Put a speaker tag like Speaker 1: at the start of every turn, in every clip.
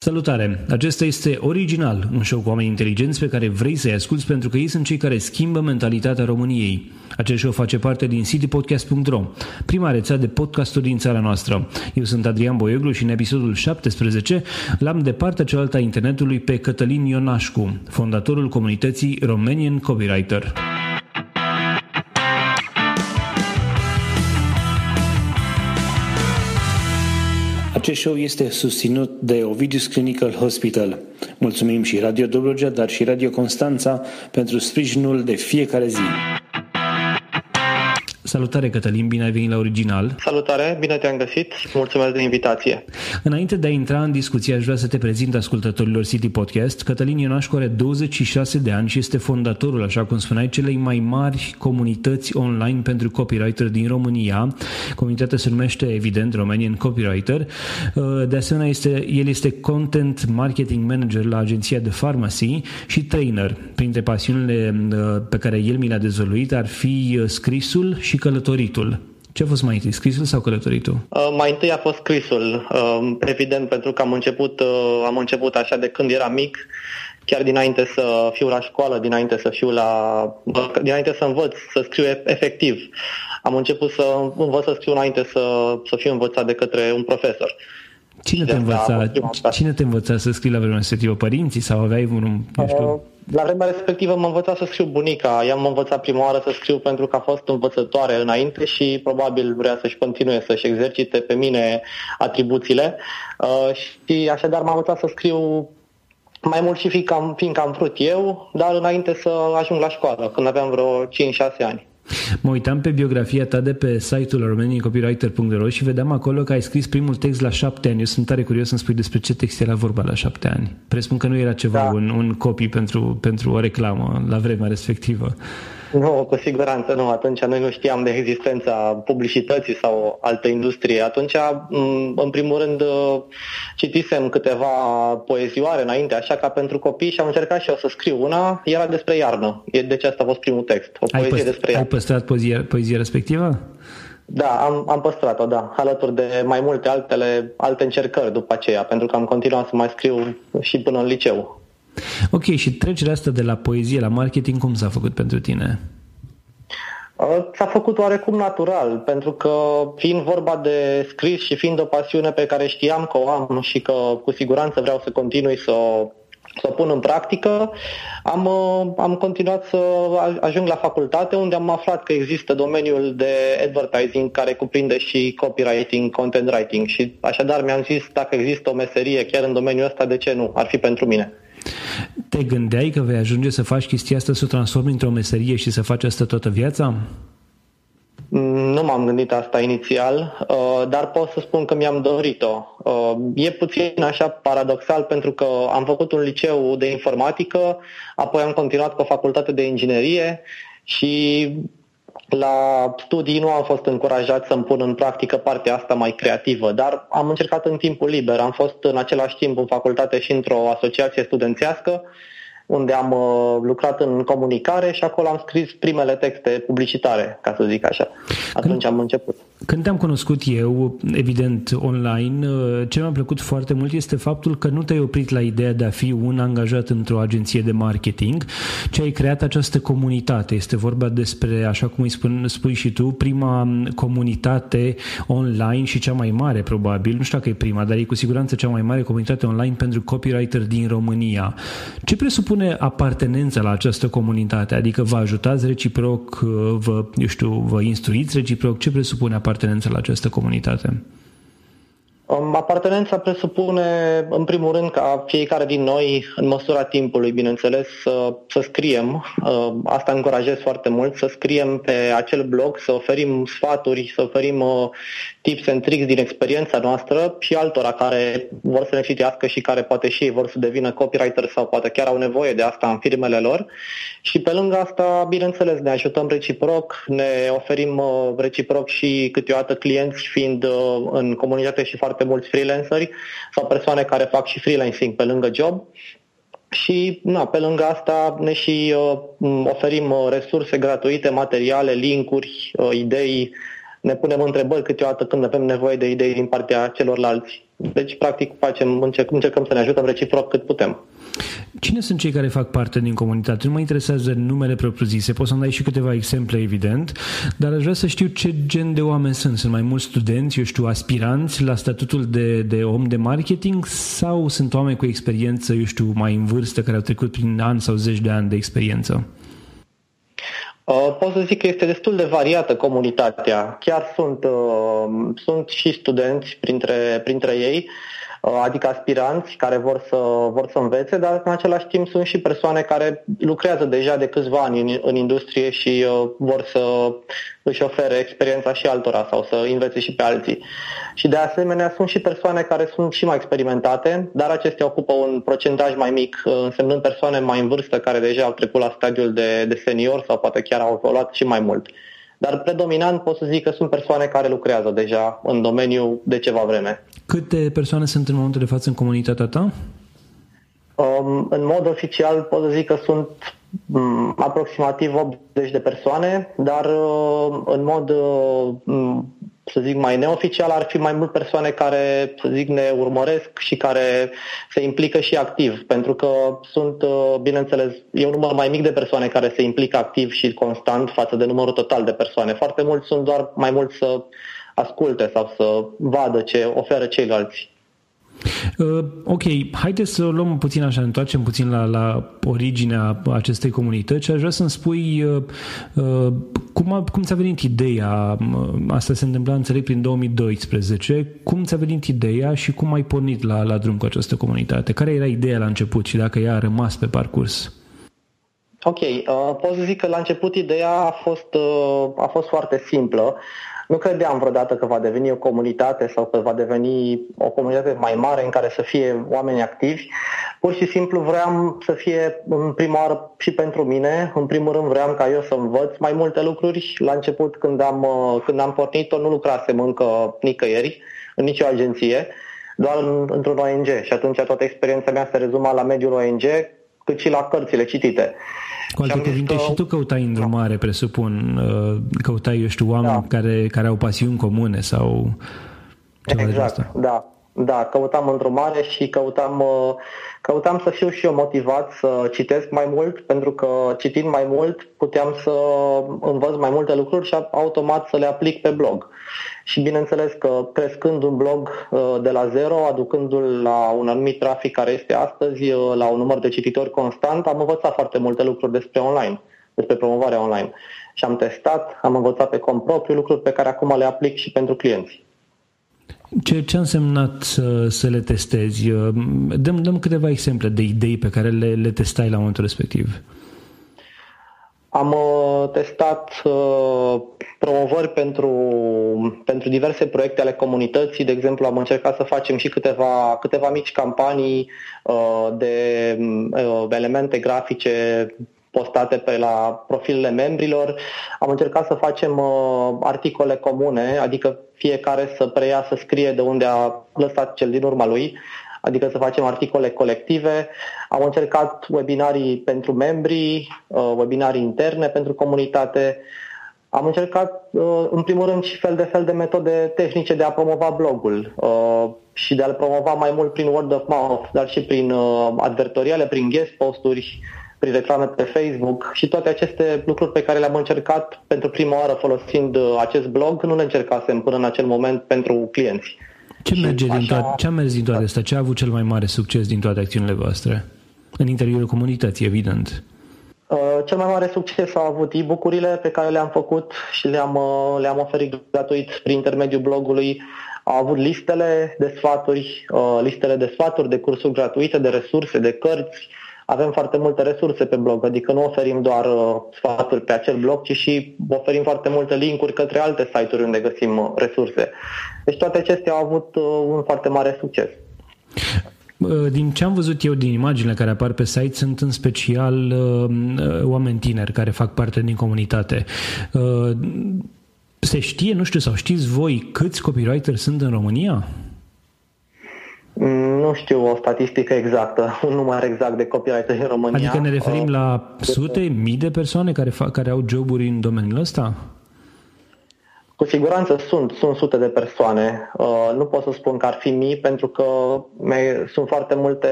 Speaker 1: Salutare! Acesta este Original, un show cu oameni inteligenți pe care vrei să-i asculți pentru că ei sunt cei care schimbă mentalitatea României. Acest show face parte din citypodcast.ro, prima rețea de podcasturi din țara noastră. Eu sunt Adrian Boioglu și în episodul 17 l-am de partea cealaltă a internetului pe Cătălin Ionașcu, fondatorul comunității Romanian Copywriter. Acest show este susținut de Ovidius Clinical Hospital. Mulțumim și Radio Dobrogea, dar și Radio Constanța pentru sprijinul de fiecare zi. Salutare Cătălin, bine ai venit la Original.
Speaker 2: Salutare, bine te-am găsit și mulțumesc de invitație.
Speaker 1: Înainte de a intra în discuție, aș vrea să te prezint ascultătorilor City Podcast. Cătălin Ionașcu are 26 de ani și este fondatorul, așa cum spuneai, celei mai mari comunități online pentru copywriter din România. Comunitatea se numește, evident, Romanian Copywriter. De asemenea, este, el este Content Marketing Manager la agenția de Pharmacy și trainer. Printre pasiunile pe care el mi le-a dezvăluit ar fi scrisul și călătoritul. Ce a fost mai întâi, scrisul sau călătoritul?
Speaker 2: Uh, mai întâi a fost scrisul, uh, evident, pentru că am început, uh, am început așa de când eram mic, chiar dinainte să fiu la școală, dinainte să fiu la, dinainte să învăț să scriu efectiv. Am început să învăț să scriu înainte să, să fiu învățat de către un profesor.
Speaker 1: Cine te, învăța, cine te învăța să scrii la vremea respectivă? Părinții sau aveai un... Nu știu... Uh,
Speaker 2: la vremea respectivă m-a învățat să scriu bunica. Ea m-a învățat prima oară să scriu pentru că a fost învățătoare înainte și probabil vrea să-și continue să-și exercite pe mine atribuțiile. Uh, și așadar m-am învățat să scriu mai mult și fiindcă fiindcă am vrut eu, dar înainte să ajung la școală, când aveam vreo 5-6 ani.
Speaker 1: Mă uitam pe biografia ta de pe site-ul romaniancopywriter.ro și vedeam acolo că ai scris primul text la șapte ani. Eu sunt tare curios să-mi spui despre ce text era vorba la șapte ani. Presupun că nu era ceva, da. un, un copy pentru, pentru o reclamă la vremea respectivă.
Speaker 2: Nu, cu siguranță nu. Atunci noi nu știam de existența publicității sau altă industrie. Atunci, în primul rând, citisem câteva poezioare înainte, așa ca pentru copii și am încercat și eu să scriu una. Era despre iarnă. Deci asta a fost primul text. O poezie ai păst- despre iarnă.
Speaker 1: Ai păstrat poezia, poezia respectivă?
Speaker 2: Da, am, am păstrat-o, da, alături de mai multe altele, alte încercări după aceea, pentru că am continuat să mai scriu și până în liceu.
Speaker 1: Ok, și trecerea asta de la poezie la marketing, cum s-a făcut pentru tine?
Speaker 2: Uh, s-a făcut oarecum natural, pentru că fiind vorba de scris și fiind o pasiune pe care știam că o am și că cu siguranță vreau să continui să o, să o pun în practică, am, uh, am continuat să ajung la facultate unde am aflat că există domeniul de advertising care cuprinde și copywriting, content writing și așadar mi-am zis dacă există o meserie chiar în domeniul ăsta, de ce nu? Ar fi pentru mine.
Speaker 1: Te gândeai că vei ajunge să faci chestia asta, să o transformi într-o meserie și să faci asta toată viața?
Speaker 2: Nu m-am gândit asta inițial, uh, dar pot să spun că mi-am dorit-o. Uh, e puțin așa paradoxal pentru că am făcut un liceu de informatică, apoi am continuat cu o facultate de inginerie și la studii nu am fost încurajat să-mi pun în practică partea asta mai creativă, dar am încercat în timpul liber. Am fost în același timp în facultate și într-o asociație studențească unde am uh, lucrat în comunicare și acolo am scris primele texte publicitare, ca să zic așa. Atunci când, am început.
Speaker 1: Când te-am cunoscut eu, evident, online, uh, ce mi-a plăcut foarte mult este faptul că nu te-ai oprit la ideea de a fi un angajat într-o agenție de marketing, ci ai creat această comunitate. Este vorba despre, așa cum îi spun, spui și tu, prima comunitate online și cea mai mare, probabil, nu știu dacă e prima, dar e cu siguranță cea mai mare comunitate online pentru copywriter din România. Ce presupune presupune apartenența la această comunitate? Adică vă ajutați reciproc, vă, eu știu, vă instruiți reciproc? Ce presupune apartenența la această comunitate?
Speaker 2: Um, apartenența presupune, în primul rând, ca fiecare din noi, în măsura timpului, bineînțeles, să, să scriem. Uh, asta încurajez foarte mult, să scriem pe acel blog, să oferim sfaturi, să oferim uh, tips and tricks din experiența noastră și altora care vor să ne citească și care poate și ei vor să devină copywriter sau poate chiar au nevoie de asta în firmele lor. Și pe lângă asta, bineînțeles, ne ajutăm reciproc, ne oferim uh, reciproc și câteodată clienți fiind în comunitate și foarte foarte mulți freelanceri sau persoane care fac și freelancing pe lângă job. Și na, pe lângă asta ne și uh, oferim uh, resurse gratuite, materiale, linkuri, uh, idei, ne punem întrebări câteodată când avem nevoie de idei din partea celorlalți. Deci, practic, facem, încerc, încercăm să ne ajutăm reciproc cât putem.
Speaker 1: Cine sunt cei care fac parte din comunitate? Nu mă interesează numele propriu-zise, poți să-mi dai și câteva exemple, evident, dar aș vrea să știu ce gen de oameni sunt. Sunt mai mulți studenți, eu știu, aspiranți la statutul de, de om de marketing sau sunt oameni cu experiență, eu știu, mai în vârstă, care au trecut prin ani sau zeci de ani de experiență?
Speaker 2: Uh, pot să zic că este destul de variată comunitatea. Chiar sunt, uh, sunt și studenți printre, printre ei Uh, adică aspiranți care vor să, vor să învețe, dar în același timp sunt și persoane care lucrează deja de câțiva ani în, în industrie și uh, vor să își ofere experiența și altora sau să învețe și pe alții. Și de asemenea sunt și persoane care sunt și mai experimentate, dar acestea ocupă un procentaj mai mic, uh, însemnând persoane mai în vârstă care deja au trecut la stadiul de, de senior sau poate chiar au evoluat și mai mult. Dar predominant pot să zic că sunt persoane care lucrează deja în domeniu de ceva vreme.
Speaker 1: Câte persoane sunt în momentul de față în comunitatea ta?
Speaker 2: Um, în mod oficial pot să zic că sunt um, aproximativ 80 de persoane, dar uh, în mod uh, să zic, mai neoficial, ar fi mai mult persoane care, să zic, ne urmăresc și care se implică și activ, pentru că sunt, uh, bineînțeles, e un număr mai mic de persoane care se implică activ și constant față de numărul total de persoane. Foarte mulți sunt doar mai mult să asculte sau să vadă ce oferă ceilalți.
Speaker 1: Uh, ok, haideți să o luăm puțin așa, întoarcem puțin la, la originea acestei comunități și aș vrea să-mi spui uh, uh, cum, a, cum ți-a venit ideea, uh, asta se întâmpla, înțeleg, prin 2012, cum ți-a venit ideea și cum ai pornit la, la drum cu această comunitate? Care era ideea la început și dacă ea a rămas pe parcurs?
Speaker 2: Ok, uh, pot să zic că la început ideea a fost, uh, a fost foarte simplă. Nu credeam vreodată că va deveni o comunitate sau că va deveni o comunitate mai mare în care să fie oameni activi. Pur și simplu vreau să fie în prima oară și pentru mine. În primul rând vreau ca eu să învăț mai multe lucruri. La început când am, când am pornit-o nu lucrasem încă nicăieri, în nicio agenție, doar în, într-un ONG și atunci toată experiența mea se rezuma la mediul ONG cât și la cărțile citite.
Speaker 1: Cu alte cuvinte, că... și tu căutai îndrumare, da. presupun, uh, căutai, eu știu, oameni da. care, care au pasiuni comune sau ceva
Speaker 2: exact, de asta. da. Da, căutam îndrumare și căutam, uh, căutam să fiu și eu motivat să citesc mai mult, pentru că citind mai mult puteam să învăț mai multe lucruri și automat să le aplic pe blog. Și bineînțeles că crescând un blog uh, de la zero, aducându-l la un anumit trafic care este astăzi, uh, la un număr de cititori constant, am învățat foarte multe lucruri despre online, despre promovarea online. Și am testat, am învățat pe cont propriu lucruri pe care acum le aplic și pentru clienți.
Speaker 1: Ce, ce a însemnat să, să le testezi? Uh, dăm, dăm câteva exemple de idei pe care le, le testai la momentul respectiv.
Speaker 2: Am uh, testat uh, promovări pentru, pentru diverse proiecte ale comunității. De exemplu, am încercat să facem și câteva, câteva mici campanii uh, de uh, elemente grafice postate pe la profilele membrilor. Am încercat să facem uh, articole comune, adică fiecare să preia, să scrie de unde a lăsat cel din urma lui, adică să facem articole colective. Am încercat webinarii pentru membri, uh, webinarii interne pentru comunitate. Am încercat, uh, în primul rând, și fel de fel de metode tehnice de a promova blogul uh, și de a-l promova mai mult prin word of mouth, dar și prin advertoriale, prin guest posturi, prin reclame pe Facebook și toate aceste lucruri pe care le-am încercat pentru prima oară folosind uh, acest blog, nu le încercasem până în acel moment pentru clienți.
Speaker 1: Ce, merge din așa... toate, ce a mers din toate astea? Ce a avut cel mai mare succes din toate acțiunile voastre? În interiorul comunității, evident.
Speaker 2: Uh, cel mai mare succes au avut e-book-urile pe care le-am făcut și le-am, uh, le-am oferit gratuit prin intermediul blogului. Au avut listele de sfaturi, uh, listele de sfaturi, de cursuri gratuite, de resurse, de cărți, avem foarte multe resurse pe blog, adică nu oferim doar uh, sfaturi pe acel blog, ci și oferim foarte multe linkuri către alte site-uri unde găsim uh, resurse. Deci toate acestea au avut uh, un foarte mare succes.
Speaker 1: Din ce am văzut eu din imaginile care apar pe site, sunt în special uh, oameni tineri care fac parte din comunitate. Uh, se știe, nu știu, sau știți voi câți copywriter sunt în România?
Speaker 2: Nu știu o statistică exactă, un număr exact de copywriter în România.
Speaker 1: Adică ne referim uh, la sute, mii de persoane care, fac, care au joburi în domeniul ăsta?
Speaker 2: Cu siguranță sunt, sunt sute de persoane. Uh, nu pot să spun că ar fi mii, pentru că sunt foarte multe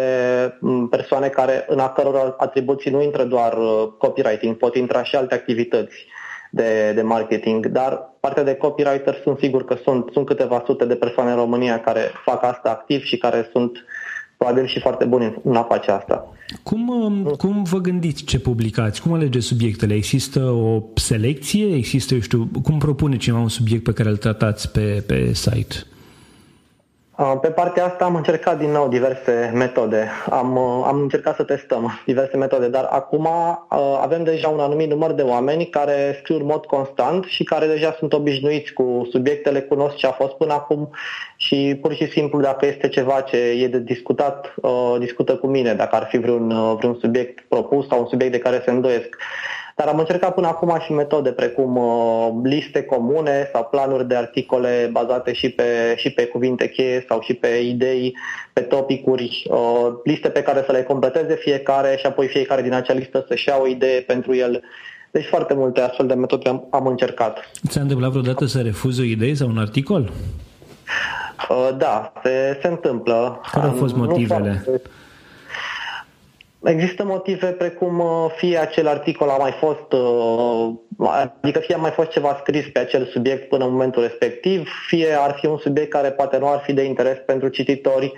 Speaker 2: mm, persoane care, în a căror atribuții nu intră doar uh, copywriting, pot intra și alte activități de, de marketing, dar partea de copywriter sunt sigur că sunt, sunt câteva sute de persoane în România care fac asta activ și care sunt probabil și foarte buni în a face asta.
Speaker 1: Cum, um, cum vă gândiți ce publicați? Cum alegeți subiectele? Există o selecție? Există, eu știu, cum propune cineva un subiect pe care îl tratați pe, pe site?
Speaker 2: Pe partea asta am încercat din nou diverse metode. Am, am încercat să testăm diverse metode, dar acum avem deja un anumit număr de oameni care scriu în mod constant și care deja sunt obișnuiți cu subiectele, cunosc ce a fost până acum și pur și simplu dacă este ceva ce e de discutat, discută cu mine, dacă ar fi vreun, vreun subiect propus sau un subiect de care se îndoiesc. Dar am încercat până acum și metode precum uh, liste comune sau planuri de articole bazate și pe, și pe cuvinte cheie sau și pe idei, pe topicuri, uh, liste pe care să le completeze fiecare și apoi fiecare din acea listă să-și ia o idee pentru el. Deci foarte multe astfel de metode am, am încercat.
Speaker 1: Ți-a întâmplat vreodată să refuzi o idee sau un articol?
Speaker 2: Uh, da, se, se întâmplă.
Speaker 1: Care au fost motivele? Nu
Speaker 2: Există motive precum uh, fie acel articol a mai fost, uh, adică fie a mai fost ceva scris pe acel subiect până în momentul respectiv, fie ar fi un subiect care poate nu ar fi de interes pentru cititori,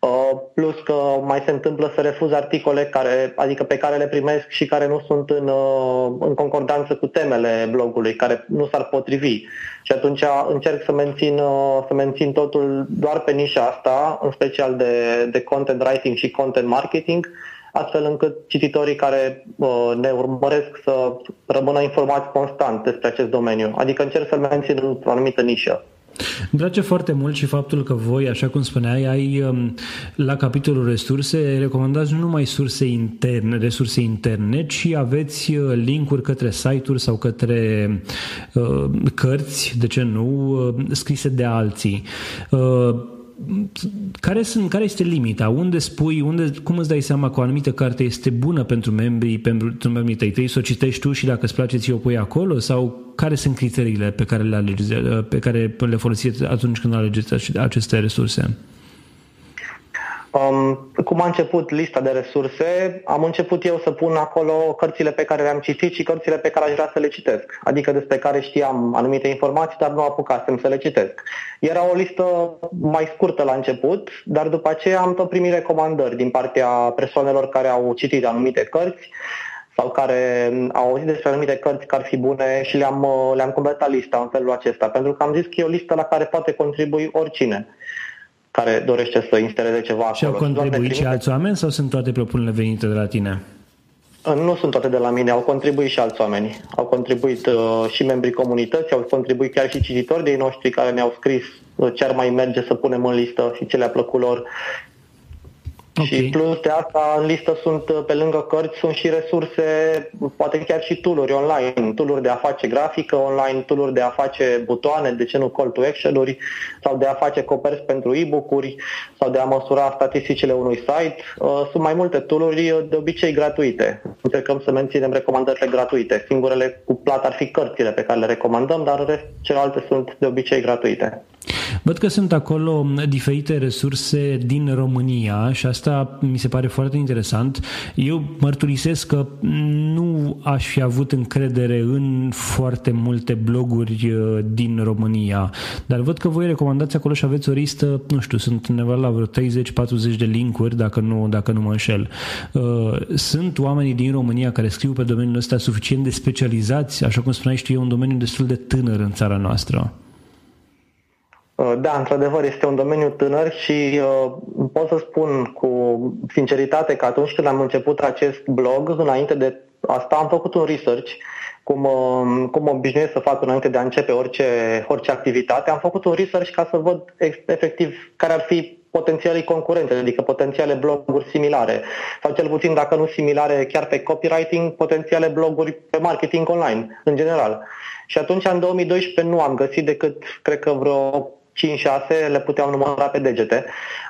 Speaker 2: uh, plus că mai se întâmplă să refuz articole care, adică pe care le primesc și care nu sunt în, în concordanță cu temele blogului, care nu s-ar potrivi. Și atunci încerc să mențin, să mențin totul doar pe nișa asta, în special de, de content writing și content marketing, astfel încât cititorii care uh, ne urmăresc să rămână informați constant despre acest domeniu. Adică încerc să-l mențin într-o anumită nișă.
Speaker 1: Îmi place foarte mult și faptul că voi, așa cum spuneai, ai um, la capitolul resurse, recomandați nu numai surse interne, resurse interne, ci aveți uh, linkuri către site-uri sau către uh, cărți, de ce nu, uh, scrise de alții. Uh, care, sunt, care este limita? Unde spui, unde, cum îți dai seama că o anumită carte este bună pentru membrii, pentru membrii tăi? Trebuie să o citești tu și dacă îți place ți o pui acolo? Sau care sunt criteriile pe care le, alegeți, pe care le folosiți atunci când alegeți aceste resurse?
Speaker 2: Um, cum a început lista de resurse, am început eu să pun acolo cărțile pe care le-am citit și cărțile pe care aș vrea să le citesc, adică despre care știam anumite informații, dar nu apucasem să le citesc. Era o listă mai scurtă la început, dar după aceea am tot primit recomandări din partea persoanelor care au citit anumite cărți sau care au auzit despre anumite cărți care ar fi bune și le-am, le-am completat lista în felul acesta, pentru că am zis că e o listă la care poate contribui oricine care dorește să instaleze ceva acolo.
Speaker 1: Și au contribuit și alți oameni sau sunt toate propunerile venite de la tine?
Speaker 2: Nu sunt toate de la mine, au contribuit și alți oameni. Au contribuit uh, și membrii comunității, au contribuit chiar și cititori de noștri care ne-au scris uh, ce ar mai merge să punem în listă și ce le-a plăcut lor Okay. Și plus de asta în listă sunt, uh, pe lângă cărți, sunt și resurse, poate chiar și tooluri online, tooluri de a face grafică online, tooluri de a face butoane, de ce nu call to action-uri, sau de a face coperți pentru e-book-uri, sau de a măsura statisticile unui site. Uh, sunt mai multe tooluri, uh, de obicei gratuite. Încercăm să menținem recomandările gratuite. Singurele cu plată ar fi cărțile pe care le recomandăm, dar rest, celelalte sunt de obicei gratuite.
Speaker 1: Văd că sunt acolo diferite resurse din România și asta mi se pare foarte interesant. Eu mărturisesc că nu aș fi avut încredere în foarte multe bloguri uh, din România, dar văd că voi recomandați acolo și aveți o listă, nu știu, sunt undeva la vreo 30-40 de linkuri, dacă nu, dacă nu mă înșel. Uh, sunt oamenii din România care scriu pe domeniul ăsta suficient de specializați, așa cum spuneai știu, e un domeniu destul de tânăr în țara noastră.
Speaker 2: Uh, da, într-adevăr, este un domeniu tânăr și uh, pot să spun cu sinceritate că atunci când am început acest blog, înainte de asta am făcut un research, cum, uh, cum obișnuiesc să fac înainte de a începe orice, orice activitate. Am făcut un research ca să văd efectiv care ar fi potențialii concurente, adică potențiale bloguri similare, sau cel puțin dacă nu similare chiar pe copywriting, potențiale bloguri pe marketing online, în general. Și atunci, în 2012, nu am găsit decât, cred că vreo 5-6 le puteau număra pe degete,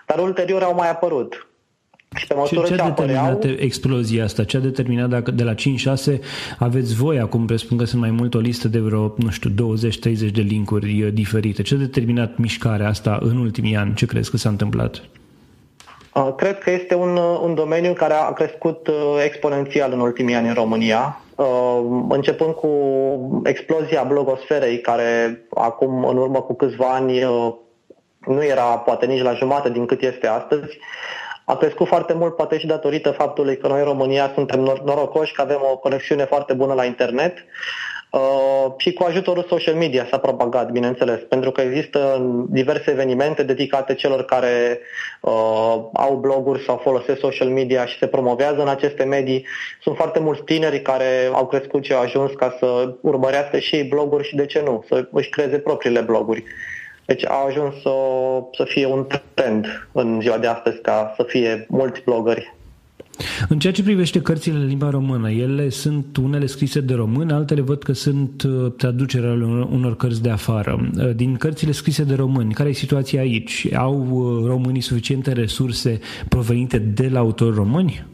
Speaker 2: dar ulterior au mai apărut.
Speaker 1: Și pe măsură ce, ce a determinat apăreau... explozia asta? Ce a determinat dacă de la 5-6 aveți voi, acum presupun că sunt mai mult o listă de vreo, nu știu, 20-30 de linkuri uh, diferite. Ce a determinat mișcarea asta în ultimii ani? Ce crezi că s-a întâmplat?
Speaker 2: Uh, cred că este un, uh, un domeniu care a crescut exponențial în ultimii ani în România, începând cu explozia blogosferei, care acum, în urmă cu câțiva ani, nu era poate nici la jumătate din cât este astăzi. A crescut foarte mult, poate și datorită faptului că noi în România suntem norocoși că avem o conexiune foarte bună la internet uh, și cu ajutorul social media s-a propagat, bineînțeles, pentru că există diverse evenimente dedicate celor care uh, au bloguri sau folosesc social media și se promovează în aceste medii. Sunt foarte mulți tineri care au crescut și au ajuns ca să urmărească și ei bloguri și de ce nu, să își creeze propriile bloguri. Deci a ajuns să, să fie un trend în ziua de astăzi ca să fie mulți blogări.
Speaker 1: În ceea ce privește cărțile în limba română, ele sunt unele scrise de român, altele văd că sunt uh, traducerea unor cărți de afară. Uh, din cărțile scrise de români, care e situația aici? Au uh, românii suficiente resurse provenite de la autori români?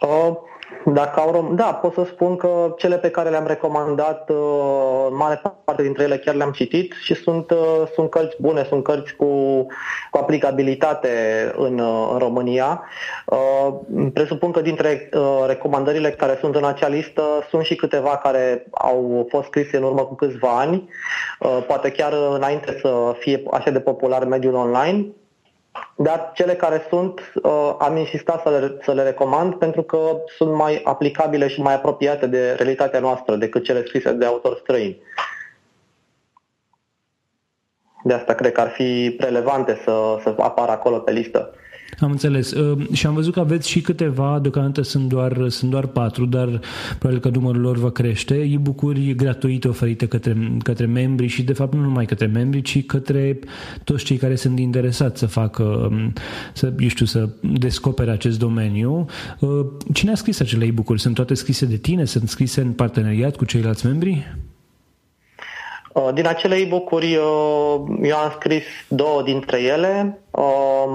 Speaker 2: Uh, dacă au rom- da, pot să spun că cele pe care le-am recomandat, uh, mare parte dintre ele chiar le-am citit și sunt, uh, sunt cărți bune, sunt cărți cu, cu aplicabilitate în, uh, în România. Uh, presupun că dintre uh, recomandările care sunt în acea listă sunt și câteva care au fost scrise în urmă cu câțiva ani, uh, poate chiar înainte să fie așa de popular mediul online dar cele care sunt, uh, am insistat să le, să le recomand pentru că sunt mai aplicabile și mai apropiate de realitatea noastră decât cele scrise de autori străini. De asta cred că ar fi relevante să, să apară acolo pe listă.
Speaker 1: Am înțeles. Uh, și am văzut că aveți și câteva, deocamdată sunt doar, sunt doar patru, dar probabil că numărul lor va crește, e-book-uri gratuite oferite către, către membri și de fapt nu numai către membri, ci către toți cei care sunt interesați să facă, um, să, eu știu, să descopere acest domeniu. Uh, cine a scris acele e-book-uri? Sunt toate scrise de tine? Sunt scrise în parteneriat cu ceilalți membri?
Speaker 2: Uh, din acele e-book-uri eu am scris două dintre ele.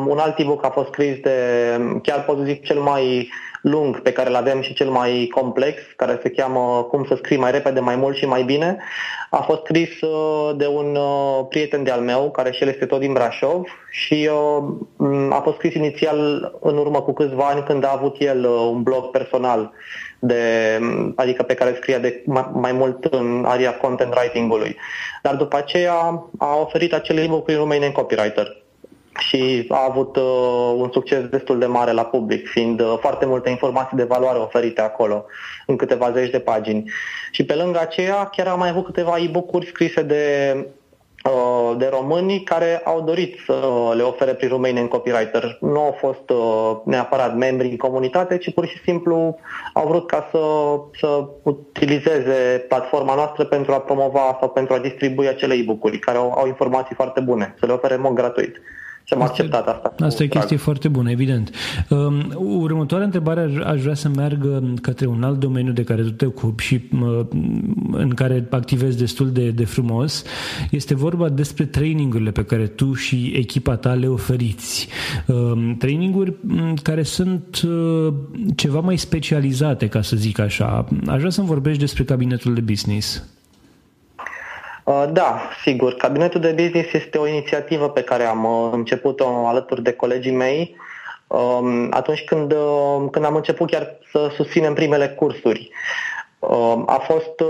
Speaker 2: Un alt e-book a fost scris de, chiar pot zic, cel mai lung pe care îl avem și cel mai complex, care se cheamă Cum să scrii mai repede, mai mult și mai bine. A fost scris uh, de un uh, prieten de-al meu, care și el este tot din Brașov și a fost scris inițial în urmă cu câțiva ani când a avut el un blog personal de, adică pe care scria de mai mult în area content writing-ului. Dar după aceea a oferit acele e-book prin Romanian Copywriter și a avut uh, un succes destul de mare la public, fiind uh, foarte multe informații de valoare oferite acolo, în câteva zeci de pagini. Și pe lângă aceea, chiar am mai avut câteva e-book-uri scrise de Uh, de români care au dorit să le ofere prin Romanian Copywriter. Nu au fost uh, neapărat membri în comunitate, ci pur și simplu au vrut ca să, să utilizeze platforma noastră pentru a promova sau pentru a distribui acele e-book-uri care au, au informații foarte bune, să le ofere în mod gratuit și am acceptat asta.
Speaker 1: Asta e o chestie foarte bună, evident. Um, următoarea întrebare aș vrea să meargă către un alt domeniu de care tu te ocupi și în care activezi destul de, de frumos. Este vorba despre trainingurile pe care tu și echipa ta le oferiți. Um, traininguri care sunt uh, ceva mai specializate, ca să zic așa. Aș vrea să-mi vorbești despre cabinetul de business.
Speaker 2: Uh, da, sigur. Cabinetul de business este o inițiativă pe care am uh, început-o alături de colegii mei um, atunci când, uh, când am început chiar să susținem primele cursuri. Um, a fost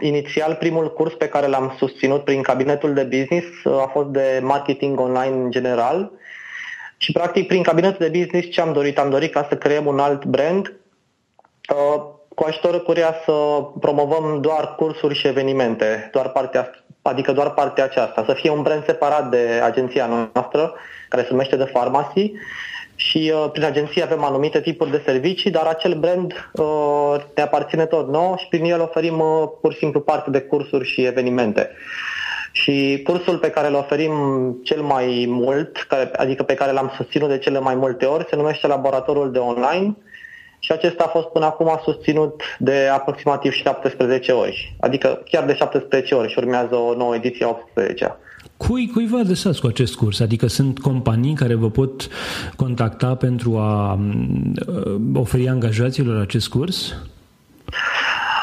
Speaker 2: inițial primul curs pe care l-am susținut prin cabinetul de business, a fost de marketing online în general și practic prin cabinetul de business ce am dorit? Am dorit ca să creăm un alt brand cu ajutorul curia să promovăm doar cursuri și evenimente, doar partea, adică doar partea aceasta, să fie un brand separat de agenția noastră, care se numește de Pharmacy, și uh, prin agenție avem anumite tipuri de servicii, dar acel brand uh, ne aparține tot nou și prin el oferim uh, pur și simplu parte de cursuri și evenimente. Și cursul pe care îl oferim cel mai mult, care, adică pe care l-am susținut de cele mai multe ori, se numește Laboratorul de Online și acesta a fost până acum susținut de aproximativ 17 ori, adică chiar de 17 ori și urmează o nouă ediție a 18
Speaker 1: Cui, cui vă adresați cu acest curs? Adică sunt companii care vă pot contacta pentru a uh, oferi angajaților acest curs?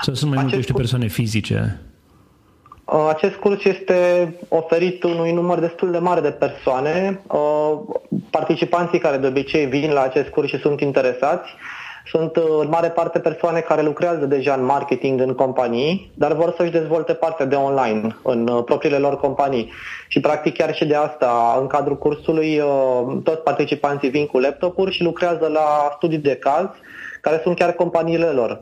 Speaker 1: Sau sunt mai multe curs... persoane fizice?
Speaker 2: Uh, acest curs este oferit unui număr destul de mare de persoane. Uh, participanții care de obicei vin la acest curs și sunt interesați sunt uh, în mare parte persoane care lucrează deja în marketing în companii, dar vor să-și dezvolte partea de online în propriile lor companii. Și practic chiar și de asta, în cadrul cursului, toți participanții vin cu laptopuri și lucrează la studii de caz, care sunt chiar companiile lor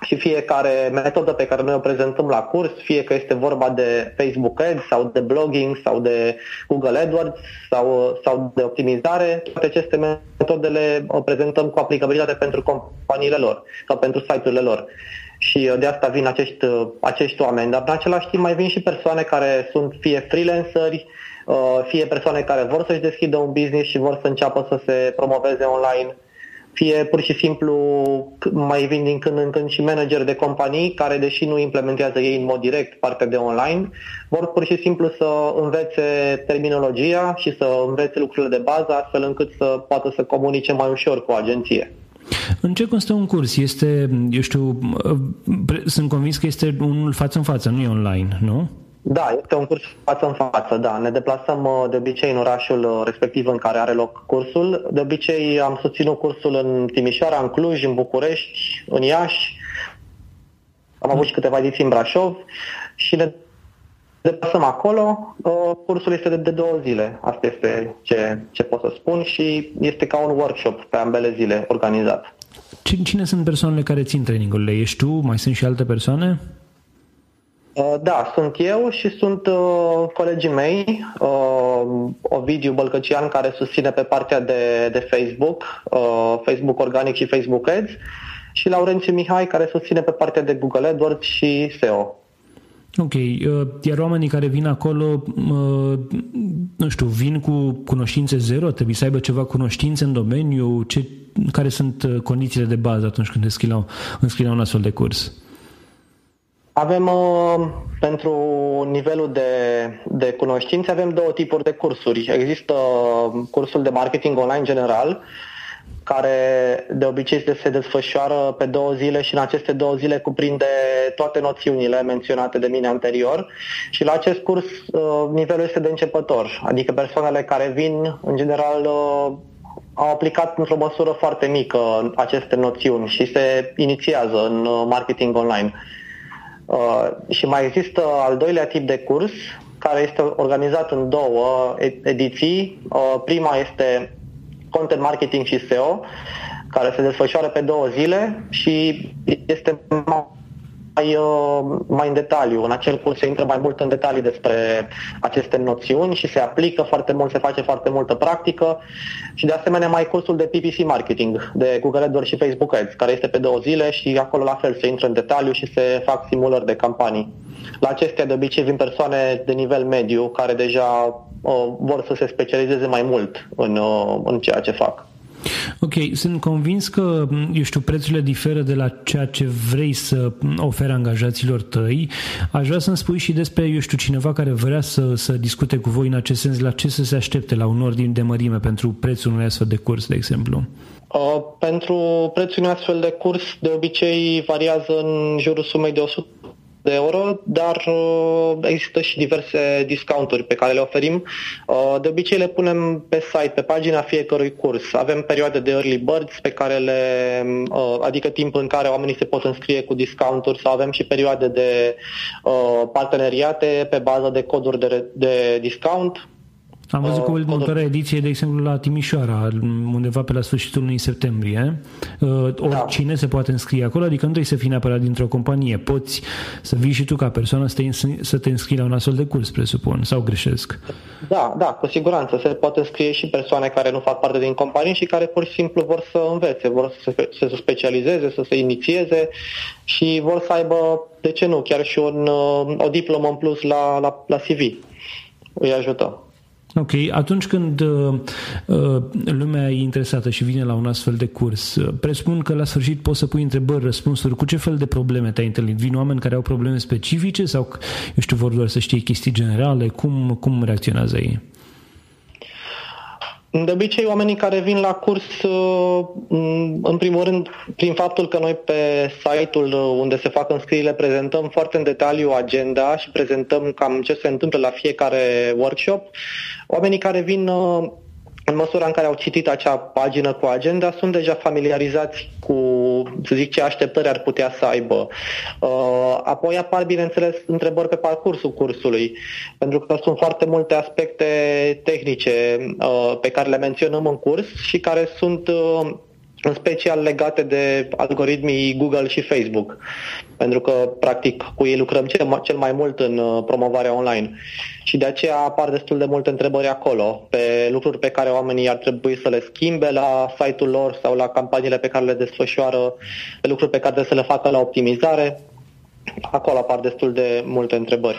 Speaker 2: și fiecare metodă pe care noi o prezentăm la curs, fie că este vorba de Facebook Ads sau de blogging sau de Google AdWords sau, sau de optimizare, toate aceste metodele o prezentăm cu aplicabilitate pentru companiile lor sau pentru site-urile lor. Și de asta vin acești, acești oameni. Dar în același timp mai vin și persoane care sunt fie freelanceri, fie persoane care vor să-și deschidă un business și vor să înceapă să se promoveze online fie pur și simplu mai vin din când în când și manageri de companii care, deși nu implementează ei în mod direct partea de online, vor pur și simplu să învețe terminologia și să învețe lucrurile de bază astfel încât să poată să comunice mai ușor cu agenție.
Speaker 1: În ce constă un curs? Este, eu știu, sunt convins că este unul față în față, nu e online, nu?
Speaker 2: Da, este un curs față în față, da. Ne deplasăm uh, de obicei în orașul uh, respectiv în care are loc cursul. De obicei am susținut cursul în Timișoara, în Cluj, în București, în Iași. Am avut și câteva ediții în Brașov și ne deplasăm acolo. Uh, cursul este de, de două zile. Asta este ce, ce pot să spun și este ca un workshop pe ambele zile organizat.
Speaker 1: Cine sunt persoanele care țin trainingurile? Ești tu? Mai sunt și alte persoane?
Speaker 2: Uh, da, sunt eu și sunt uh, colegii mei, uh, Ovidiu Bălcăcian, care susține pe partea de, de Facebook, uh, Facebook Organic și Facebook Ads, și Laurențiu Mihai, care susține pe partea de Google AdWords și SEO.
Speaker 1: Ok, uh, iar oamenii care vin acolo, uh, nu știu, vin cu cunoștințe zero? Trebuie să aibă ceva cunoștințe în domeniu? Ce, care sunt uh, condițiile de bază atunci când înscrii la, înscrii la un astfel de curs?
Speaker 2: Avem uh, pentru nivelul de, de cunoștințe avem două tipuri de cursuri. Există cursul de marketing online general, care de obicei se desfășoară pe două zile și în aceste două zile cuprinde toate noțiunile menționate de mine anterior și la acest curs uh, nivelul este de începător, adică persoanele care vin în general uh, au aplicat într-o măsură foarte mică aceste noțiuni și se inițiază în marketing online. Uh, și mai există al doilea tip de curs, care este organizat în două ediții. Uh, prima este Content Marketing și SEO, care se desfășoară pe două zile și este mai, uh, mai în detaliu. În acel curs se intră mai mult în detalii despre aceste noțiuni și se aplică foarte mult, se face foarte multă practică și de asemenea mai cursul de PPC marketing de Google AdWords și Facebook Ads, care este pe două zile și acolo la fel se intră în detaliu și se fac simulări de campanii. La acestea de obicei vin persoane de nivel mediu care deja uh, vor să se specializeze mai mult în, uh, în ceea ce fac.
Speaker 1: Ok, sunt convins că, eu știu, prețurile diferă de la ceea ce vrei să oferi angajaților tăi. Aș vrea să-mi spui și despre, eu știu, cineva care vrea să, să discute cu voi în acest sens, la ce să se aștepte, la un ordin de mărime pentru prețul unui astfel de curs, de exemplu.
Speaker 2: Uh, pentru prețul unui astfel de curs, de obicei variază în jurul sumei de 100 de euro, dar uh, există și diverse discounturi pe care le oferim. Uh, de obicei le punem pe site, pe pagina fiecărui curs. Avem perioade de early birds pe care le, uh, adică timp în care oamenii se pot înscrie cu discounturi sau avem și perioade de parteneriate pe bază de coduri de, de discount
Speaker 1: am văzut că următoarea ediție, de exemplu, la Timișoara, undeva pe la sfârșitul lunii septembrie, uh, oricine da. se poate înscrie acolo, adică nu trebuie să fii neapărat dintr-o companie. Poți să vii și tu ca persoană să te, să te înscrii la un astfel de curs, presupun, sau greșesc?
Speaker 2: Da, da, cu siguranță. Se pot înscrie și persoane care nu fac parte din companie și care pur și simplu vor să învețe, vor să se, să se specializeze, să se inițieze și vor să aibă, de ce nu, chiar și un, uh, o diplomă în plus la, la, la CV. Îi ajută.
Speaker 3: Ok, atunci când uh, uh, lumea e interesată și vine la un astfel de curs, uh, presupun că la sfârșit poți să pui întrebări, răspunsuri, cu ce fel de probleme te-ai întâlnit? Vin oameni care au probleme specifice sau, eu știu, vor doar să știe chestii generale? Cum, cum reacționează ei?
Speaker 2: De obicei, oamenii care vin la curs, uh, în primul rând, prin faptul că noi pe site-ul unde se fac înscrierile prezentăm foarte în detaliu agenda și prezentăm cam ce se întâmplă la fiecare workshop, oamenii care vin uh, în măsura în care au citit acea pagină cu agenda, sunt deja familiarizați cu, să zic, ce așteptări ar putea să aibă. Uh, apoi apar, bineînțeles, întrebări pe parcursul cursului, pentru că sunt foarte multe aspecte tehnice uh, pe care le menționăm în curs și care sunt uh, în special legate de algoritmii Google și Facebook, pentru că, practic, cu ei lucrăm cel mai mult în uh, promovarea online. Și de aceea apar destul de multe întrebări acolo, pe lucruri pe care oamenii ar trebui să le schimbe la site-ul lor sau la campaniile pe care le desfășoară, pe lucruri pe care trebuie să le facă la optimizare. Acolo apar destul de multe întrebări.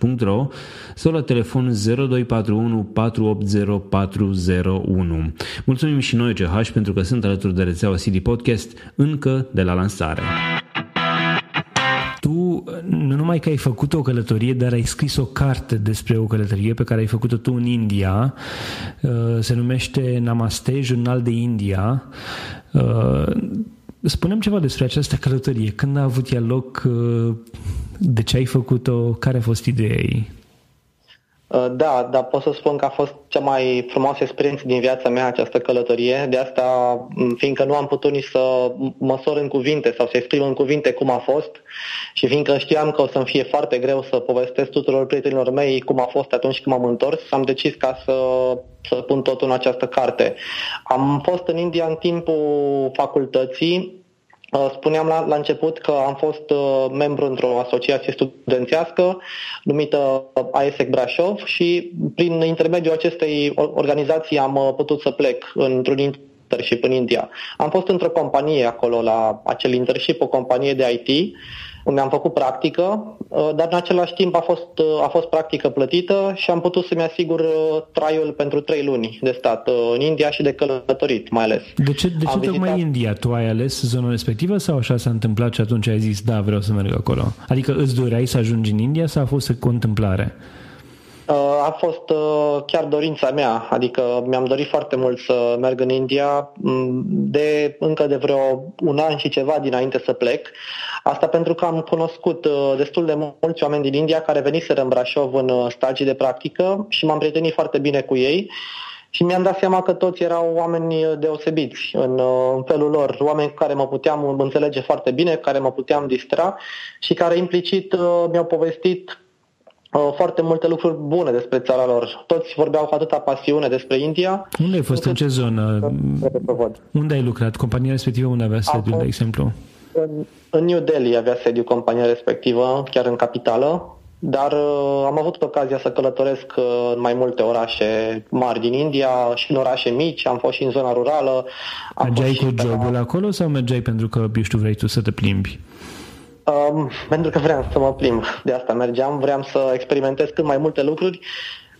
Speaker 3: www.ch.ro sau la telefon 0241 480 401. Mulțumim și noi CH pentru că sunt alături de rețeaua CD Podcast încă de la lansare tu nu numai că ai făcut o călătorie, dar ai scris o carte despre o călătorie pe care ai făcut-o tu în India. Uh, se numește Namaste, Jurnal de India. Uh, spunem ceva despre această călătorie. Când a avut ea loc? Uh, de ce ai făcut-o? Care a fost ideea ei?
Speaker 2: Uh, da, dar pot să spun că a fost cea mai frumoasă experiență din viața mea această călătorie. De asta, fiindcă nu am putut nici să măsor în cuvinte sau să exprim în cuvinte cum a fost și fiindcă știam că o să-mi fie foarte greu să povestesc tuturor prietenilor mei cum a fost atunci când m-am întors, am decis ca să, să pun totul în această carte. Am fost în India în timpul facultății Uh, spuneam la, la început că am fost uh, membru într-o asociație studențească numită AESEC Brașov și prin intermediul acestei organizații am uh, putut să plec într-un internship în India. Am fost într-o companie acolo la acel internship, o companie de IT unde am făcut practică, uh, dar în același timp a fost, uh, a fost practică plătită și am putut să-mi asigur uh, traiul pentru trei luni de stat în India și de călătorit mai ales.
Speaker 3: De ce, de ce tocmai vizitat... India? Tu ai ales zona respectivă sau așa s-a întâmplat și atunci ai zis da, vreau să merg acolo? Adică îți doreai să ajungi în India sau a fost o contemplare?
Speaker 2: A fost chiar dorința mea, adică mi-am dorit foarte mult să merg în India mm, de încă de vreo un an și ceva dinainte să plec. Asta pentru că am cunoscut uh, destul de mulți oameni din India care veniseră în Brașov în uh, stagii de practică și m-am prietenit foarte bine cu ei. Și mi-am dat seama că toți erau oameni uh, deosebiți în, în felul lor, oameni cu care mă puteam înțelege foarte bine, care mă puteam distra și care implicit mi-au povestit foarte multe lucruri bune despre țara lor. Toți vorbeau cu atâta pasiune despre India.
Speaker 3: Unde ai fost? În ce zonă? Unde ai lucrat? Compania respectivă unde avea sediul, de exemplu?
Speaker 2: În, în New Delhi avea sediu compania respectivă, chiar în capitală, dar uh, am avut ocazia să călătoresc uh, în mai multe orașe mari din India și în orașe mici, am fost și în zona rurală.
Speaker 1: Am mergeai cu jobul la... acolo sau mergeai pentru că, știu, vrei tu să te plimbi?
Speaker 2: Um, pentru că vreau să mă plimb, de asta mergeam, vreau să experimentez cât mai multe lucruri,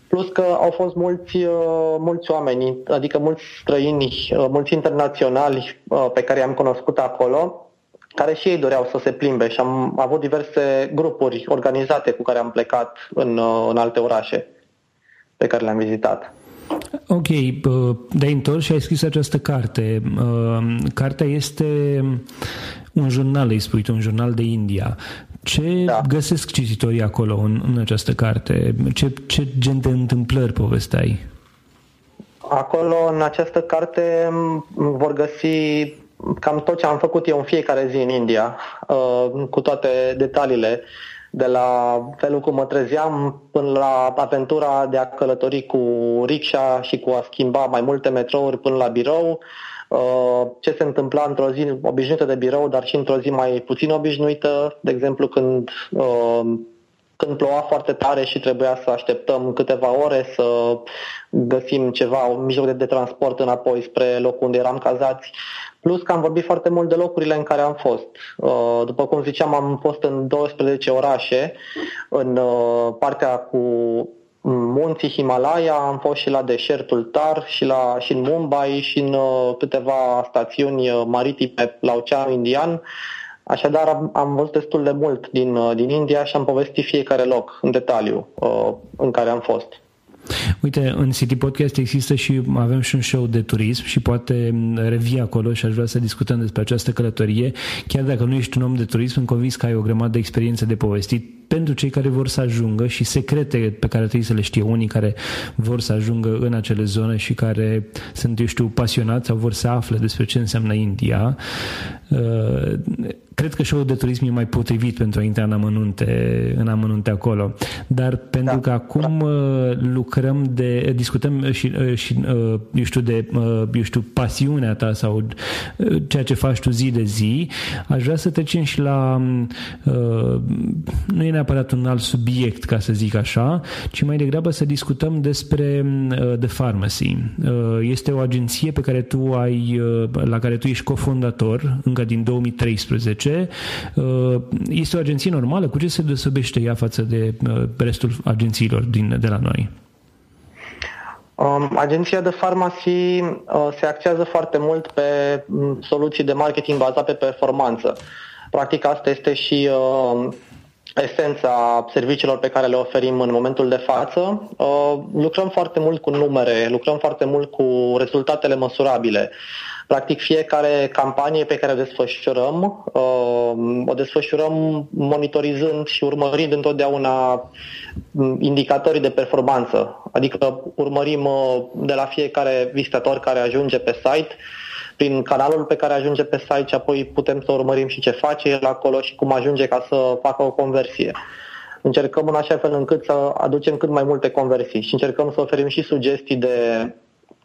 Speaker 2: plus că au fost mulți, uh, mulți oameni, adică mulți străini, uh, mulți internaționali uh, pe care i-am cunoscut acolo, care și ei doreau să se plimbe și am avut diverse grupuri organizate cu care am plecat în, uh, în alte orașe pe care le-am vizitat.
Speaker 1: Ok, de-ai întors și ai scris această carte. Uh, cartea este un jurnal, îi spui tu, un jurnal de India. Ce da. găsesc cititorii acolo în, în această carte? Ce, ce gen de întâmplări povesteai?
Speaker 2: Acolo, în această carte, vor găsi cam tot ce am făcut eu în fiecare zi în India, uh, cu toate detaliile, de la felul cum mă trezeam până la aventura de a călători cu rickshaw și cu a schimba mai multe metrouri până la birou, uh, ce se întâmpla într-o zi obișnuită de birou, dar și într-o zi mai puțin obișnuită, de exemplu când uh, când ploua foarte tare și trebuia să așteptăm câteva ore să găsim ceva, un mijloc de, de transport înapoi spre locul unde eram cazați. Plus că am vorbit foarte mult de locurile în care am fost. Uh, după cum ziceam, am fost în 12 orașe, în uh, partea cu munții Himalaya, am fost și la deșertul Tar, și, la, și în Mumbai, și în uh, câteva stațiuni maritime la Oceanul Indian. Așadar, am, am văzut destul de mult din, din India și am povestit fiecare loc în detaliu în care am fost.
Speaker 1: Uite, în City Podcast există și avem și un show de turism și poate revii acolo și aș vrea să discutăm despre această călătorie. Chiar dacă nu ești un om de turism, sunt convins că ai o grămadă de experiențe de povestit pentru cei care vor să ajungă și secrete pe care trebuie să le știe unii care vor să ajungă în acele zone și care sunt, eu știu, pasionați sau vor să afle despre ce înseamnă India. Uh, cred că show de turism e mai potrivit pentru a intra în amănunte, în amănunte acolo. Dar pentru da, că acum da. Uh, lucrăm de, discutăm și, uh, și eu știu, de, eu știu, pasiunea ta sau ceea ce faci tu zi de zi, aș vrea să trecem și la nu e neapărat un alt subiect, ca să zic așa, ci mai degrabă să discutăm despre uh, The Pharmacy. Uh, este o agenție pe care tu ai, uh, la care tu ești cofondator încă din 2013. Uh, este o agenție normală? Cu ce se deosebește ea față de uh, restul agențiilor din, de la noi?
Speaker 2: Um, agenția de farmacie uh, se axează foarte mult pe um, soluții de marketing bazate pe performanță. Practic asta este și uh, esența serviciilor pe care le oferim în momentul de față. Uh, lucrăm foarte mult cu numere, lucrăm foarte mult cu rezultatele măsurabile. Practic fiecare campanie pe care o desfășurăm, uh, o desfășurăm monitorizând și urmărind întotdeauna indicatorii de performanță. Adică urmărim uh, de la fiecare vizitator care ajunge pe site prin canalul pe care ajunge pe site și apoi putem să urmărim și ce face el acolo și cum ajunge ca să facă o conversie. Încercăm în așa fel încât să aducem cât mai multe conversii și încercăm să oferim și sugestii de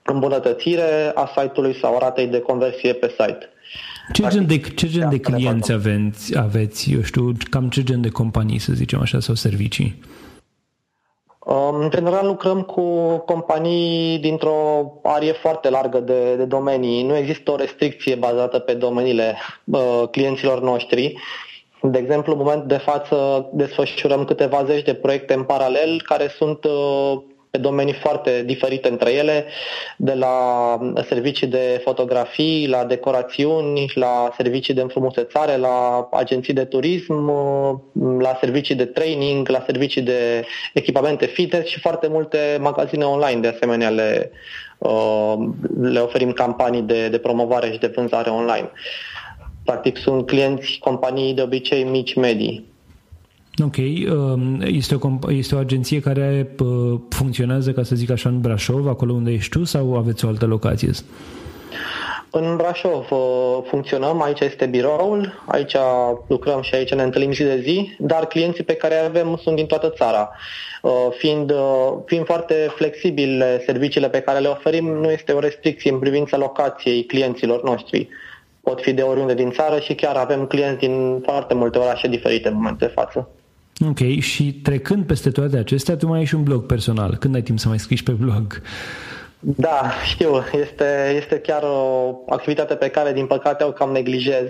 Speaker 2: îmbunătățire a site-ului sau ratei de conversie pe site.
Speaker 1: Ce gen de, ce gen de clienți aveți, aveți, eu știu, cam ce gen de companii, să zicem așa, sau servicii?
Speaker 2: În general lucrăm cu companii dintr-o arie foarte largă de, de domenii. Nu există o restricție bazată pe domeniile uh, clienților noștri. De exemplu, în moment de față desfășurăm câteva zeci de proiecte în paralel care sunt uh, pe domenii foarte diferite între ele, de la servicii de fotografii, la decorațiuni, la servicii de înfrumusețare, la agenții de turism, la servicii de training, la servicii de echipamente fitness și foarte multe magazine online de asemenea le, uh, le oferim campanii de, de promovare și de vânzare online. Practic sunt clienți companii de obicei mici, medii.
Speaker 1: Ok. Um, este o, este o agenție care uh, funcționează, ca să zic așa, în Brașov, acolo unde ești tu, sau aveți o altă locație?
Speaker 2: În Brașov uh, funcționăm, aici este biroul, aici lucrăm și aici ne întâlnim zi de zi, dar clienții pe care avem sunt din toată țara. Uh, fiind, fiind foarte flexibile serviciile pe care le oferim, nu este o restricție în privința locației clienților noștri. pot fi de oriunde din țară și chiar avem clienți din foarte multe orașe diferite în momentul de față.
Speaker 1: Ok, și trecând peste toate acestea, tu mai ai și un blog personal. Când ai timp să mai scrii pe blog?
Speaker 2: Da, știu, este, este chiar o activitate pe care, din păcate, o cam neglijez.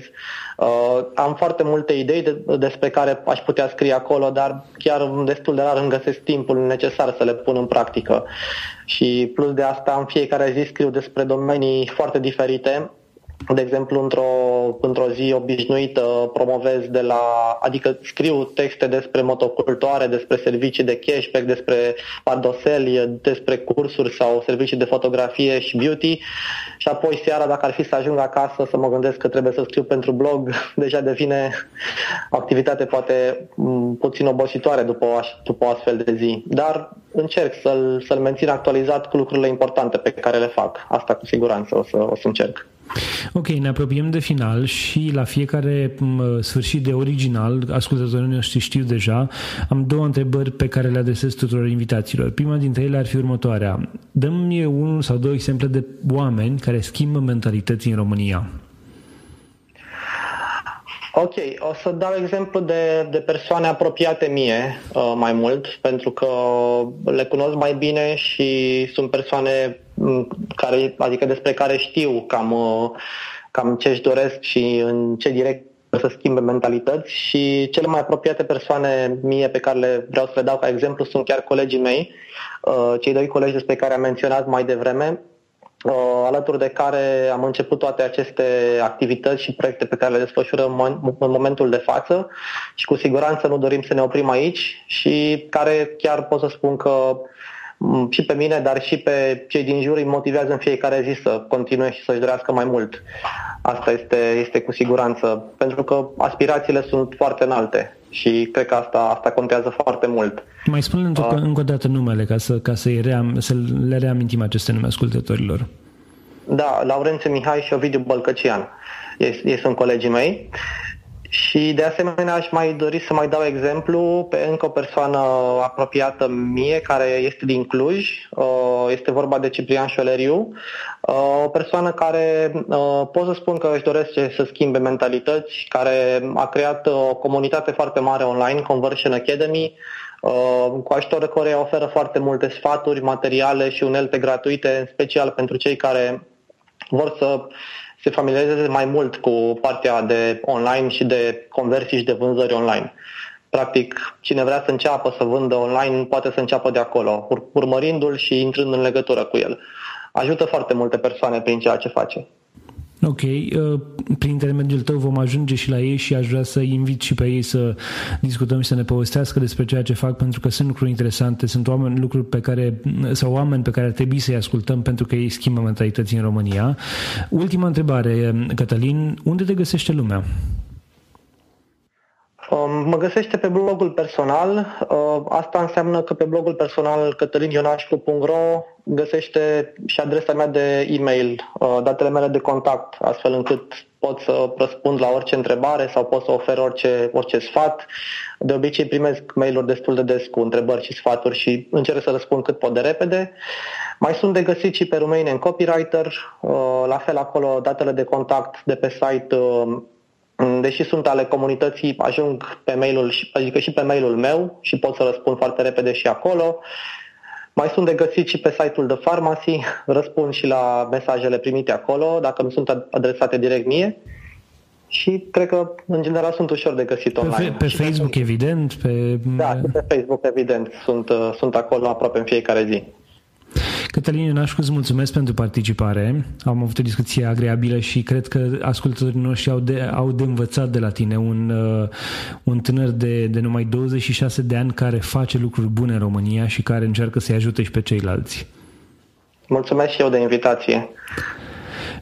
Speaker 2: Uh, am foarte multe idei de, despre care aș putea scrie acolo, dar chiar destul de rar îmi găsesc timpul necesar să le pun în practică. Și plus de asta, în fiecare zi scriu despre domenii foarte diferite de exemplu, într-o, într-o zi obișnuită promovez de la, adică scriu texte despre motocultoare, despre servicii de cashback, despre pardoseli, despre cursuri sau servicii de fotografie și beauty și apoi seara, dacă ar fi să ajung acasă să mă gândesc că trebuie să scriu pentru blog, deja devine o activitate poate puțin obositoare după o, după o astfel de zi. Dar încerc să-l, să-l mențin actualizat cu lucrurile importante pe care le fac. Asta cu siguranță o să, o să încerc.
Speaker 1: Ok, ne apropiem de final și la fiecare sfârșit de original, ascultătorii noștri știu deja, am două întrebări pe care le adresez tuturor invitațiilor. Prima dintre ele ar fi următoarea. Dăm-mi unul sau două exemple de oameni care schimbă mentalități în România.
Speaker 2: Ok, o să dau exemplu de, de persoane apropiate mie uh, mai mult, pentru că le cunosc mai bine și sunt persoane mm, care, adică despre care știu cam, uh, cam ce își doresc și în ce direct să schimbe mentalități și cele mai apropiate persoane mie pe care le vreau să le dau ca exemplu sunt chiar colegii mei, uh, cei doi colegi despre care am menționat mai devreme, Uh, alături de care am început toate aceste activități și proiecte pe care le desfășurăm în momentul de față și cu siguranță nu dorim să ne oprim aici și care chiar pot să spun că și pe mine, dar și pe cei din jur îi motivează în fiecare zi să continue și să-și dorească mai mult. Asta este, este cu siguranță, pentru că aspirațiile sunt foarte înalte și cred că asta, asta contează foarte mult.
Speaker 1: Mai spune uh, încă o dată numele ca să, ca să, ream, să le reamintim aceste nume ascultătorilor.
Speaker 2: Da, Laurențiu Mihai și Ovidiu Bălcăcian. Ei, ei sunt colegii mei. Și de asemenea aș mai dori să mai dau exemplu pe încă o persoană apropiată mie care este din Cluj. Uh, este vorba de Ciprian Șoleriu, uh, o persoană care uh, pot să spun că își dorește să schimbe mentalități, care a creat o comunitate foarte mare online, Conversion Academy, cu ajutorul care oferă foarte multe sfaturi, materiale și unelte gratuite, în special pentru cei care vor să se familiarizeze mai mult cu partea de online și de conversii și de vânzări online. Practic, cine vrea să înceapă să vândă online poate să înceapă de acolo, urmărindu-l și intrând în legătură cu el. Ajută foarte multe persoane prin ceea ce face.
Speaker 1: Ok, uh, prin intermediul tău vom ajunge și la ei și aș vrea să invit și pe ei să discutăm și să ne povestească despre ceea ce fac, pentru că sunt lucruri interesante, sunt oameni, lucruri pe care, sau oameni pe care ar trebui să-i ascultăm pentru că ei schimbă mentalității în România. Ultima întrebare, Cătălin, unde te găsește lumea?
Speaker 2: Um, mă găsește pe blogul personal. Uh, asta înseamnă că pe blogul personal cătălinionașcu.ro găsește și adresa mea de e-mail, uh, datele mele de contact, astfel încât pot să răspund la orice întrebare sau pot să ofer orice, orice sfat. De obicei primesc mail-uri destul de des cu întrebări și sfaturi și încerc să răspund cât pot de repede. Mai sunt de găsit și pe Romanian Copywriter, uh, la fel acolo datele de contact de pe site Mm, deși sunt ale comunității, ajung pe mailul, adică și pe mailul meu și pot să răspund foarte repede și acolo. Mai sunt de găsit și pe site-ul de Pharmacy, răspund și la mesajele primite acolo, dacă nu sunt adresate direct mie. Și cred că, în general, sunt ușor de găsit online.
Speaker 1: Pe, pe Facebook, pe... evident? Pe...
Speaker 2: Da, pe Facebook, evident. Sunt, sunt acolo aproape în fiecare zi.
Speaker 1: Cătălin Ionașcu, îți mulțumesc pentru participare. Am avut o discuție agreabilă și cred că ascultătorii noștri au de, au de învățat de la tine un, uh, un tânăr de, de numai 26 de ani care face lucruri bune în România și care încearcă să-i ajute și pe ceilalți.
Speaker 2: Mulțumesc și eu de invitație.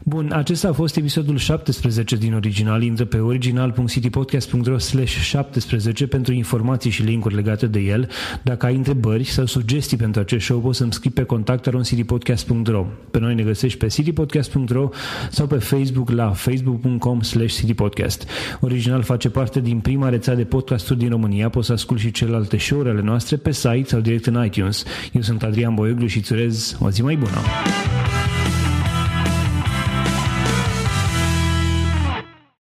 Speaker 1: Bun, acesta a fost episodul 17 din original. Intră pe original.citypodcast.ro slash 17 pentru informații și linkuri legate de el. Dacă ai întrebări sau sugestii pentru acest show, poți să-mi scrii pe contact citypodcast.ro Pe noi ne găsești pe citypodcast.ro sau pe Facebook la facebook.com slash citypodcast. Original face parte din prima rețea de podcasturi din România. Poți să asculti și celelalte show-urile noastre pe site sau direct în iTunes. Eu sunt Adrian Boioglu și îți urez o zi mai bună!